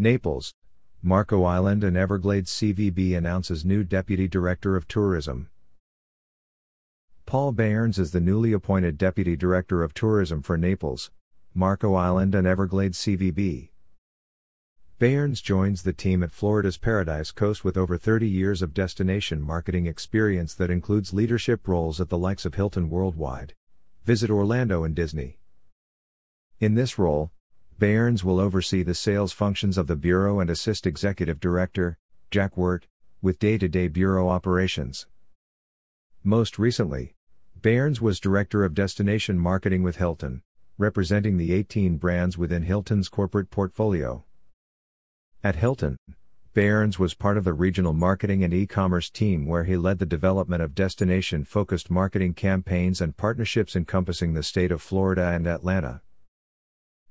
Naples, Marco Island and Everglades CVB announces new Deputy Director of Tourism. Paul Baerns is the newly appointed Deputy Director of Tourism for Naples, Marco Island and Everglades CVB. Baerns joins the team at Florida's Paradise Coast with over 30 years of destination marketing experience that includes leadership roles at the likes of Hilton Worldwide, Visit Orlando and Disney. In this role, Baerns will oversee the sales functions of the Bureau and assist Executive Director, Jack Wert, with day to day Bureau operations. Most recently, Baerns was Director of Destination Marketing with Hilton, representing the 18 brands within Hilton's corporate portfolio. At Hilton, Baerns was part of the regional marketing and e commerce team where he led the development of destination focused marketing campaigns and partnerships encompassing the state of Florida and Atlanta.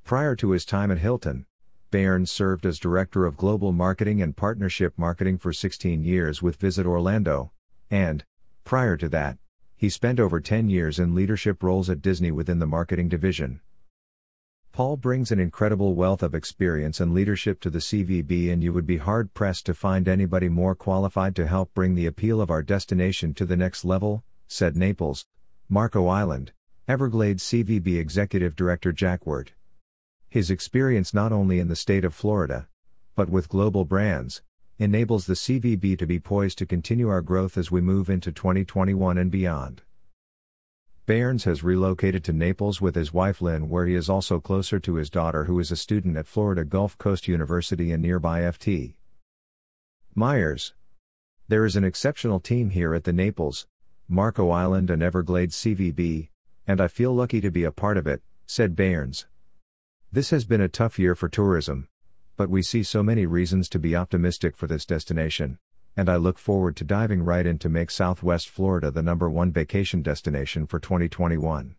Prior to his time at Hilton, Baerns served as Director of Global Marketing and Partnership Marketing for 16 years with Visit Orlando, and, prior to that, he spent over 10 years in leadership roles at Disney within the marketing division. Paul brings an incredible wealth of experience and leadership to the CVB, and you would be hard pressed to find anybody more qualified to help bring the appeal of our destination to the next level, said Naples, Marco Island, Everglades CVB Executive Director Jack Wert. His experience not only in the state of Florida, but with global brands, enables the CVB to be poised to continue our growth as we move into 2021 and beyond. Baerns has relocated to Naples with his wife Lynn, where he is also closer to his daughter, who is a student at Florida Gulf Coast University and nearby FT. Myers. There is an exceptional team here at the Naples, Marco Island, and Everglades CVB, and I feel lucky to be a part of it, said Baerns. This has been a tough year for tourism, but we see so many reasons to be optimistic for this destination and I look forward to diving right in to make Southwest Florida the number one vacation destination for 2021.